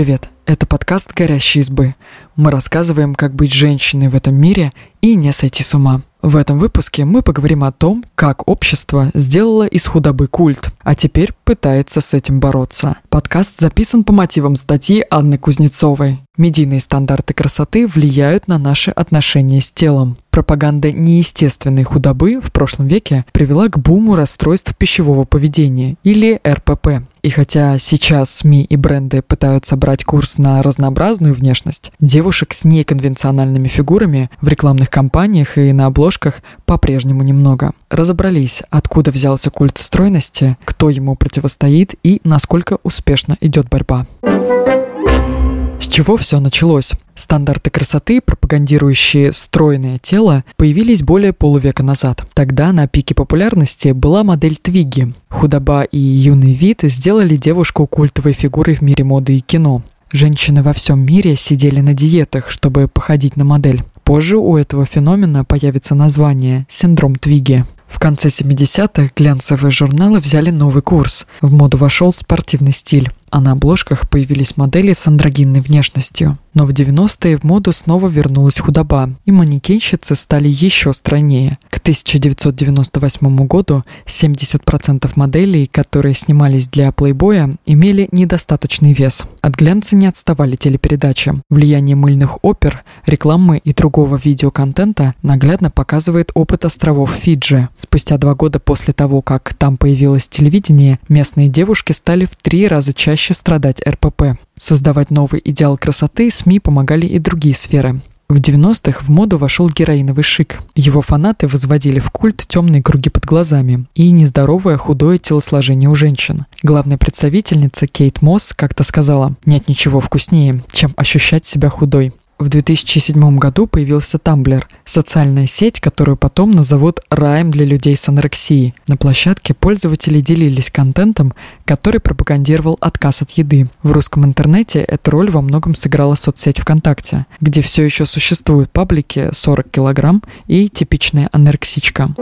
привет! Это подкаст «Горящие избы». Мы рассказываем, как быть женщиной в этом мире и не сойти с ума. В этом выпуске мы поговорим о том, как общество сделало из худобы культ, а теперь пытается с этим бороться. Подкаст записан по мотивам статьи Анны Кузнецовой. Медийные стандарты красоты влияют на наши отношения с телом. Пропаганда неестественной худобы в прошлом веке привела к буму расстройств пищевого поведения или РПП. И хотя сейчас СМИ и бренды пытаются брать курс на разнообразную внешность, девушек с неконвенциональными фигурами в рекламных кампаниях и на обложках по-прежнему немного. Разобрались, откуда взялся культ стройности, кто ему противостоит и насколько успешно идет борьба. Чего все началось? Стандарты красоты, пропагандирующие стройное тело, появились более полувека назад. Тогда на пике популярности была модель Твиги. Худоба и юный вид сделали девушку культовой фигурой в мире моды и кино. Женщины во всем мире сидели на диетах, чтобы походить на модель. Позже у этого феномена появится название – синдром Твиги. В конце 70-х глянцевые журналы взяли новый курс. В моду вошел спортивный стиль а на обложках появились модели с андрогинной внешностью. Но в 90-е в моду снова вернулась худоба, и манекенщицы стали еще стройнее. К 1998 году 70% моделей, которые снимались для плейбоя, имели недостаточный вес. От глянца не отставали телепередачи. Влияние мыльных опер, рекламы и другого видеоконтента наглядно показывает опыт островов Фиджи. Спустя два года после того, как там появилось телевидение, местные девушки стали в три раза чаще страдать РПП. Создавать новый идеал красоты СМИ помогали и другие сферы. В 90-х в моду вошел героиновый шик. Его фанаты возводили в культ темные круги под глазами и нездоровое худое телосложение у женщин. Главная представительница Кейт Мосс как-то сказала, нет ничего вкуснее, чем ощущать себя худой. В 2007 году появился Tumblr – социальная сеть, которую потом назовут раем для людей с анорексией. На площадке пользователи делились контентом, который пропагандировал отказ от еды. В русском интернете эту роль во многом сыграла соцсеть ВКонтакте, где все еще существуют паблики 40 килограмм и типичная анорексичка.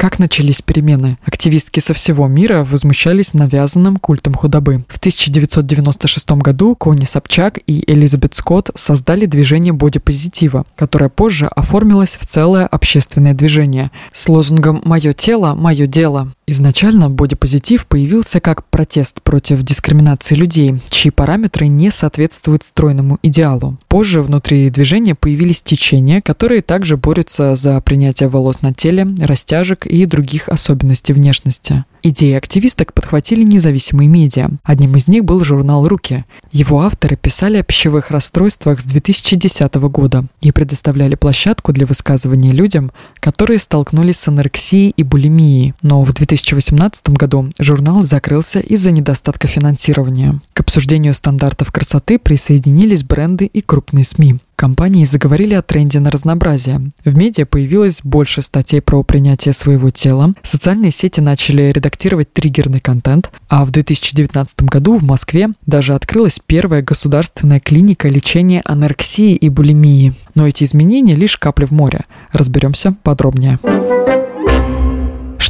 Как начались перемены? Активистки со всего мира возмущались навязанным культом худобы. В 1996 году Кони Собчак и Элизабет Скотт создали движение бодипозитива, которое позже оформилось в целое общественное движение с лозунгом «Мое тело – мое дело». Изначально бодипозитив появился как протест против дискриминации людей, чьи параметры не соответствуют стройному идеалу. Позже внутри движения появились течения, которые также борются за принятие волос на теле, растяжек и других особенностей внешности. Идеи активисток подхватили независимые медиа. Одним из них был журнал «Руки». Его авторы писали о пищевых расстройствах с 2010 года и предоставляли площадку для высказывания людям, которые столкнулись с анорексией и булимией. Но в 2018 году журнал закрылся из-за недостатка финансирования. К обсуждению стандартов красоты присоединились бренды и крупные СМИ. Компании заговорили о тренде на разнообразие. В медиа появилось больше статей про принятие своего тела, социальные сети начали редактировать триггерный контент, а в 2019 году в Москве даже открылась первая государственная клиника лечения анорексии и булимии. Но эти изменения лишь капли в море. Разберемся подробнее.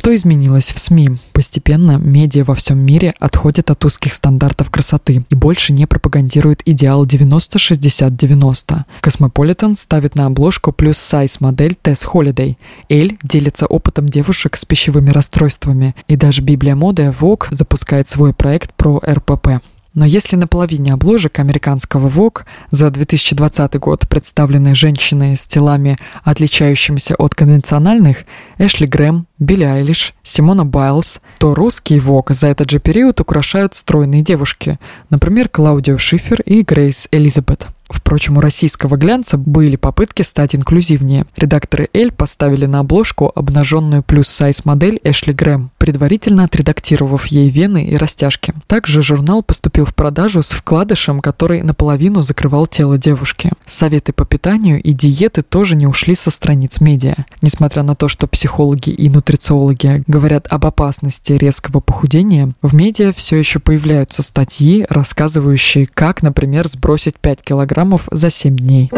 Что изменилось в СМИ? Постепенно медиа во всем мире отходят от узких стандартов красоты и больше не пропагандируют идеал 90-60-90. Космополитен ставит на обложку plus-size модель Тесс Холидей. Elle делится опытом девушек с пищевыми расстройствами. И даже Библия моды Vogue запускает свой проект про РПП. Но если на половине обложек американского Vogue за 2020 год представлены женщины с телами, отличающимися от конвенциональных, Эшли Грэм, Билли Айлиш, Симона Байлз, то русский Vogue за этот же период украшают стройные девушки, например, Клаудио Шифер и Грейс Элизабет. Впрочем, у российского глянца были попытки стать инклюзивнее. Редакторы «Эль» поставили на обложку обнаженную плюс-сайз модель Эшли Грэм, предварительно отредактировав ей вены и растяжки. Также журнал поступил в продажу с вкладышем, который наполовину закрывал тело девушки. Советы по питанию и диеты тоже не ушли со страниц медиа. Несмотря на то, что психологи и нутрициологи говорят об опасности резкого похудения, в медиа все еще появляются статьи, рассказывающие, как, например, сбросить 5 килограмм килограммов за 7 дней.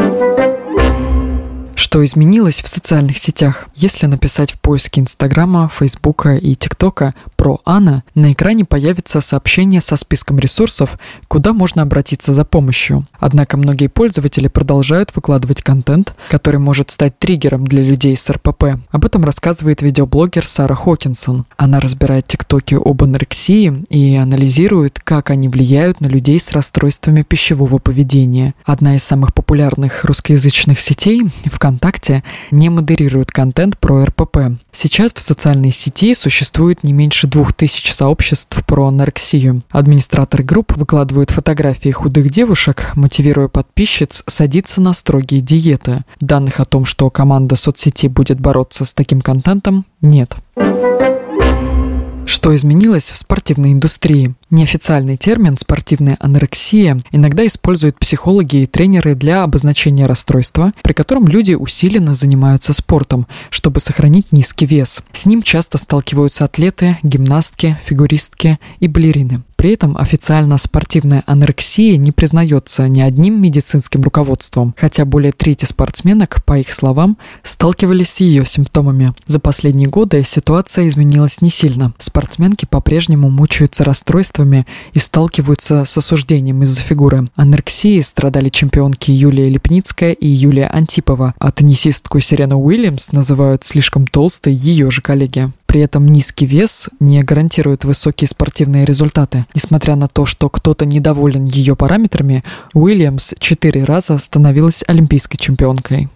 Что изменилось в социальных сетях? Если написать в поиске Инстаграма, Фейсбука и ТикТока про Анна, на экране появится сообщение со списком ресурсов, куда можно обратиться за помощью. Однако многие пользователи продолжают выкладывать контент, который может стать триггером для людей с РПП. Об этом рассказывает видеоблогер Сара Хокинсон. Она разбирает тиктоки об анорексии и анализирует, как они влияют на людей с расстройствами пищевого поведения. Одна из самых популярных русскоязычных сетей, ВКонтакте, не модерирует контент про РПП. Сейчас в социальной сети существует не меньше двух тысяч сообществ про анорексию. Администраторы групп выкладывают фотографии худых девушек, мотивируя подписчиц садиться на строгие диеты. Данных о том, что команда соцсети будет бороться с таким контентом, нет. Что изменилось в спортивной индустрии? Неофициальный термин «спортивная анорексия» иногда используют психологи и тренеры для обозначения расстройства, при котором люди усиленно занимаются спортом, чтобы сохранить низкий вес. С ним часто сталкиваются атлеты, гимнастки, фигуристки и балерины. При этом официально спортивная анорексия не признается ни одним медицинским руководством, хотя более трети спортсменок, по их словам, сталкивались с ее симптомами. За последние годы ситуация изменилась не сильно. Спортсменки по-прежнему мучаются расстройствами и сталкиваются с осуждением из-за фигуры. Анорексией страдали чемпионки Юлия Лепницкая и Юлия Антипова, а теннисистку Сирену Уильямс называют слишком толстой ее же коллеги. При этом низкий вес не гарантирует высокие спортивные результаты. Несмотря на то, что кто-то недоволен ее параметрами, Уильямс четыре раза становилась олимпийской чемпионкой.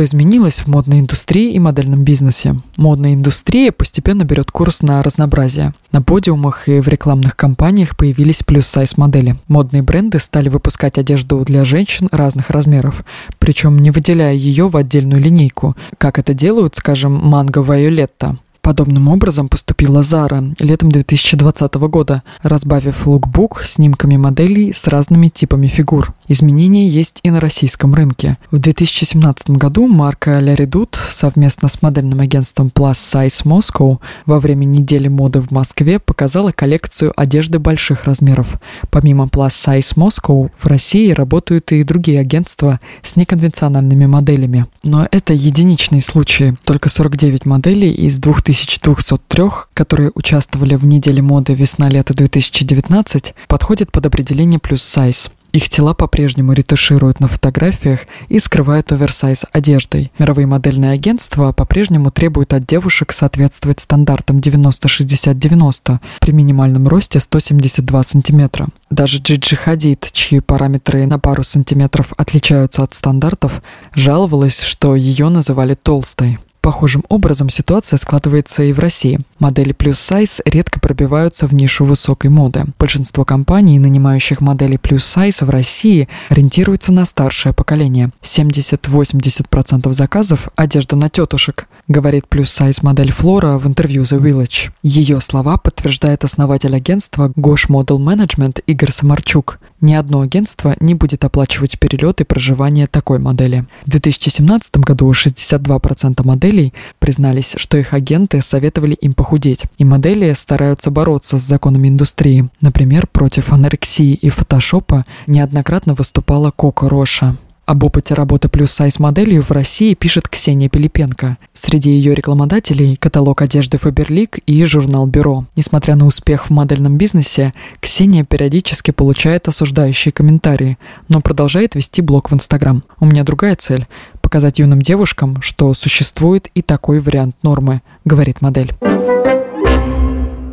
Что изменилось в модной индустрии и модельном бизнесе? Модная индустрия постепенно берет курс на разнообразие. На подиумах и в рекламных кампаниях появились плюс-сайз модели. Модные бренды стали выпускать одежду для женщин разных размеров, причем не выделяя ее в отдельную линейку, как это делают, скажем, Манго Вайолетта. Подобным образом поступила Zara летом 2020 года, разбавив лукбук снимками моделей с разными типами фигур. Изменения есть и на российском рынке. В 2017 году марка La Redoute совместно с модельным агентством Plus Size Moscow во время недели моды в Москве показала коллекцию одежды больших размеров. Помимо Plus Size Moscow в России работают и другие агентства с неконвенциональными моделями. Но это единичные случаи. Только 49 моделей из 2000 1203, которые участвовали в неделе моды весна-лето 2019, подходят под определение плюс сайз. Их тела по-прежнему ретушируют на фотографиях и скрывают оверсайз одеждой. Мировые модельные агентства по-прежнему требуют от девушек соответствовать стандартам 90-60-90 при минимальном росте 172 сантиметра. Даже Джиджи Хадид, чьи параметры на пару сантиметров отличаются от стандартов, жаловалась, что ее называли толстой. Похожим образом ситуация складывается и в России. Модели плюс сайз редко пробиваются в нишу высокой моды. Большинство компаний, нанимающих модели плюс сайз в России, ориентируются на старшее поколение. 70-80% заказов – одежда на тетушек, говорит плюс сайз модель Флора в интервью The Village. Ее слова подтверждает основатель агентства Gosh Model Management Игорь Самарчук. Ни одно агентство не будет оплачивать перелет и проживание такой модели. В 2017 году 62% моделей признались, что их агенты советовали им похудеть, и модели стараются бороться с законами индустрии. Например, против анорексии и фотошопа неоднократно выступала Коко Роша. Об опыте работы плюс-сайз моделью в России пишет Ксения Пилипенко. Среди ее рекламодателей – каталог одежды Faberlic и журнал «Бюро». Несмотря на успех в модельном бизнесе, Ксения периодически получает осуждающие комментарии, но продолжает вести блог в Инстаграм. У меня другая цель – показать юным девушкам, что существует и такой вариант нормы, говорит модель.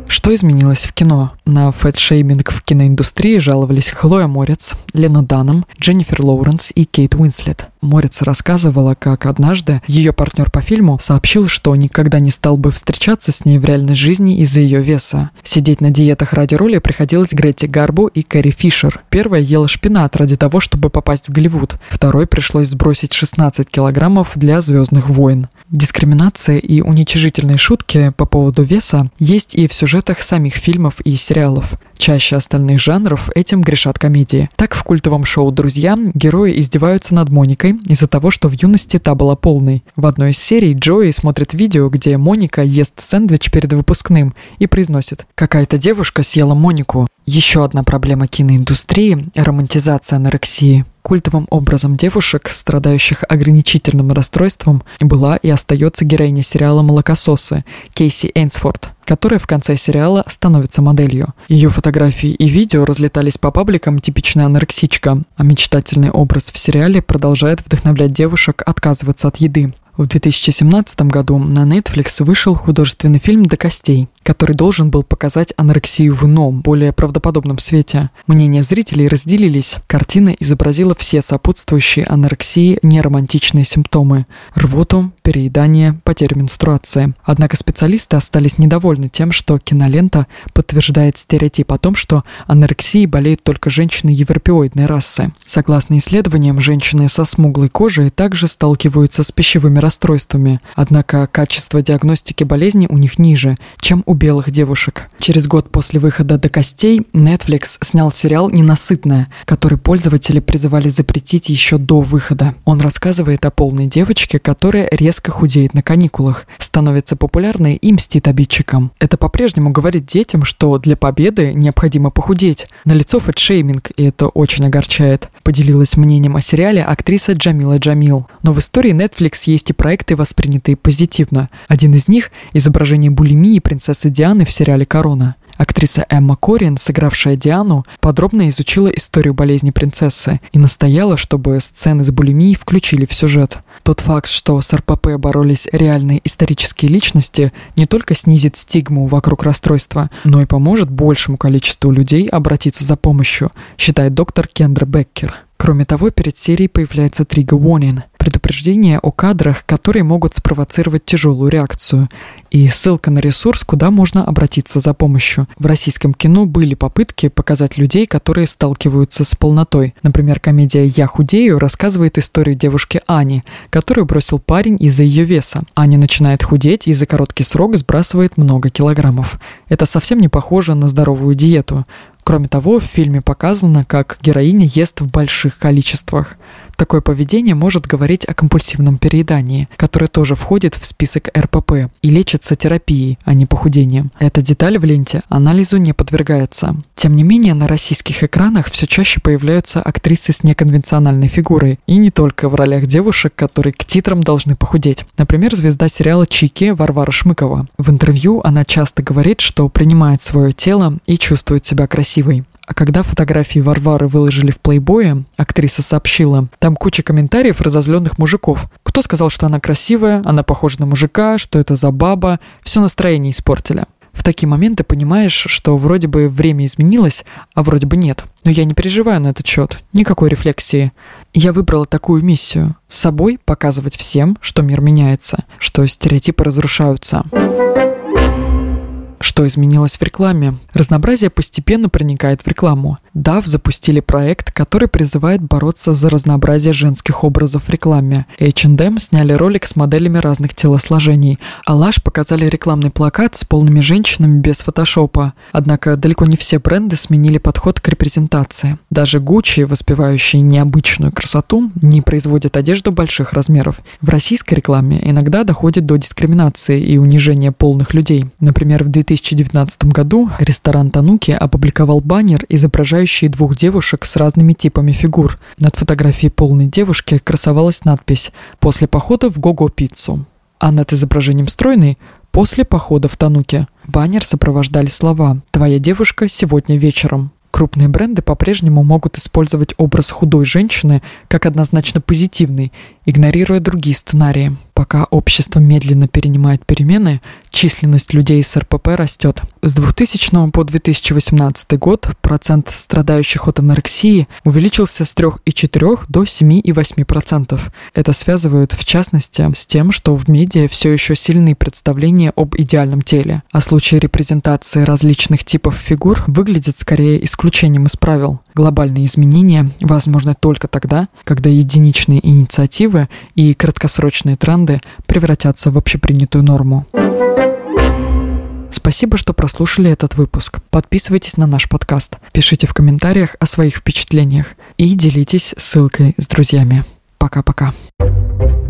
Что изменилось в кино? На фэтшейминг в киноиндустрии жаловались Хлоя Морец, Лена Данэм, Дженнифер Лоуренс и Кейт Уинслет. Морец рассказывала, как однажды ее партнер по фильму сообщил, что никогда не стал бы встречаться с ней в реальной жизни из-за ее веса. Сидеть на диетах ради роли приходилось Грете Гарбо и Кэрри Фишер. Первая ела шпинат ради того, чтобы попасть в Голливуд. Второй пришлось сбросить 16 килограммов для «Звездных войн». Дискриминация и уничижительные шутки по поводу веса есть и в сюжетах самих фильмов и сериалов. Чаще остальных жанров этим грешат комедии. Так в культовом шоу «Друзья» герои издеваются над Моникой из-за того, что в юности та была полной. В одной из серий Джои смотрит видео, где Моника ест сэндвич перед выпускным и произносит «Какая-то девушка съела Монику». Еще одна проблема киноиндустрии – романтизация анорексии. Культовым образом девушек, страдающих ограничительным расстройством, была и остается героиня сериала «Молокососы» Кейси Эйнсфорд, которая в конце сериала становится моделью. Ее фотографии и видео разлетались по пабликам типичная анорексичка, а мечтательный образ в сериале продолжает вдохновлять девушек отказываться от еды. В 2017 году на Netflix вышел художественный фильм «До костей», который должен был показать анорексию в ином, более правдоподобном свете. Мнения зрителей разделились. Картина изобразила все сопутствующие анорексии неромантичные симптомы – рвоту, переедание, потерю менструации. Однако специалисты остались недовольны тем, что кинолента подтверждает стереотип о том, что анорексией болеют только женщины европеоидной расы. Согласно исследованиям, женщины со смуглой кожей также сталкиваются с пищевыми расстройствами, однако качество диагностики болезни у них ниже, чем у белых девушек. Через год после выхода «До костей» Netflix снял сериал «Ненасытная», который пользователи призывали запретить еще до выхода. Он рассказывает о полной девочке, которая резко худеет на каникулах, становится популярной и мстит обидчикам. Это по-прежнему говорит детям, что для победы необходимо похудеть. На лицо фэтшейминг, и это очень огорчает. Поделилась мнением о сериале актриса Джамила Джамил. Но в истории Netflix есть и проекты, воспринятые позитивно. Один из них – изображение булимии принцессы Дианы в сериале «Корона». Актриса Эмма Корин, сыгравшая Диану, подробно изучила историю болезни принцессы и настояла, чтобы сцены с булимией включили в сюжет. Тот факт, что с РПП боролись реальные исторические личности, не только снизит стигму вокруг расстройства, но и поможет большему количеству людей обратиться за помощью, считает доктор Кендра Беккер. Кроме того, перед серией появляется trigger warning – предупреждение о кадрах, которые могут спровоцировать тяжелую реакцию, и ссылка на ресурс, куда можно обратиться за помощью. В российском кино были попытки показать людей, которые сталкиваются с полнотой. Например, комедия «Я худею» рассказывает историю девушки Ани, которую бросил парень из-за ее веса. Аня начинает худеть и за короткий срок сбрасывает много килограммов. Это совсем не похоже на здоровую диету. Кроме того, в фильме показано, как героиня ест в больших количествах. Такое поведение может говорить о компульсивном переедании, которое тоже входит в список РПП и лечится терапией, а не похудением. Эта деталь в ленте анализу не подвергается. Тем не менее, на российских экранах все чаще появляются актрисы с неконвенциональной фигурой, и не только в ролях девушек, которые к титрам должны похудеть. Например, звезда сериала «Чики» Варвара Шмыкова. В интервью она часто говорит, что принимает свое тело и чувствует себя красивой. А когда фотографии Варвары выложили в плейбое, актриса сообщила, там куча комментариев разозленных мужиков. Кто сказал, что она красивая, она похожа на мужика, что это за баба, все настроение испортили. В такие моменты понимаешь, что вроде бы время изменилось, а вроде бы нет. Но я не переживаю на этот счет, никакой рефлексии. Я выбрала такую миссию – собой показывать всем, что мир меняется, что стереотипы разрушаются. Что изменилось в рекламе? Разнообразие постепенно проникает в рекламу. DAF запустили проект, который призывает бороться за разнообразие женских образов в рекламе. H&M сняли ролик с моделями разных телосложений, а Lush показали рекламный плакат с полными женщинами без фотошопа. Однако далеко не все бренды сменили подход к репрезентации. Даже Gucci, воспевающий необычную красоту, не производит одежду больших размеров. В российской рекламе иногда доходит до дискриминации и унижения полных людей. Например, в 2019 году ресторан Тануки опубликовал баннер, изображающий двух девушек с разными типами фигур. Над фотографией полной девушки красовалась надпись «После похода в Гого-пиццу», а над изображением стройной «После похода в Тануке». Баннер сопровождали слова «Твоя девушка сегодня вечером». Крупные бренды по-прежнему могут использовать образ худой женщины как однозначно позитивный, игнорируя другие сценарии. Пока общество медленно перенимает перемены, численность людей с РПП растет. С 2000 по 2018 год процент страдающих от анорексии увеличился с 3,4 до 7,8%. Это связывают, в частности, с тем, что в медиа все еще сильные представления об идеальном теле, а случаи репрезентации различных типов фигур выглядят скорее исключением из правил. Глобальные изменения возможны только тогда, когда единичные инициативы и краткосрочные тренды превратятся в общепринятую норму. Спасибо, что прослушали этот выпуск. Подписывайтесь на наш подкаст, пишите в комментариях о своих впечатлениях и делитесь ссылкой с друзьями. Пока-пока. thank you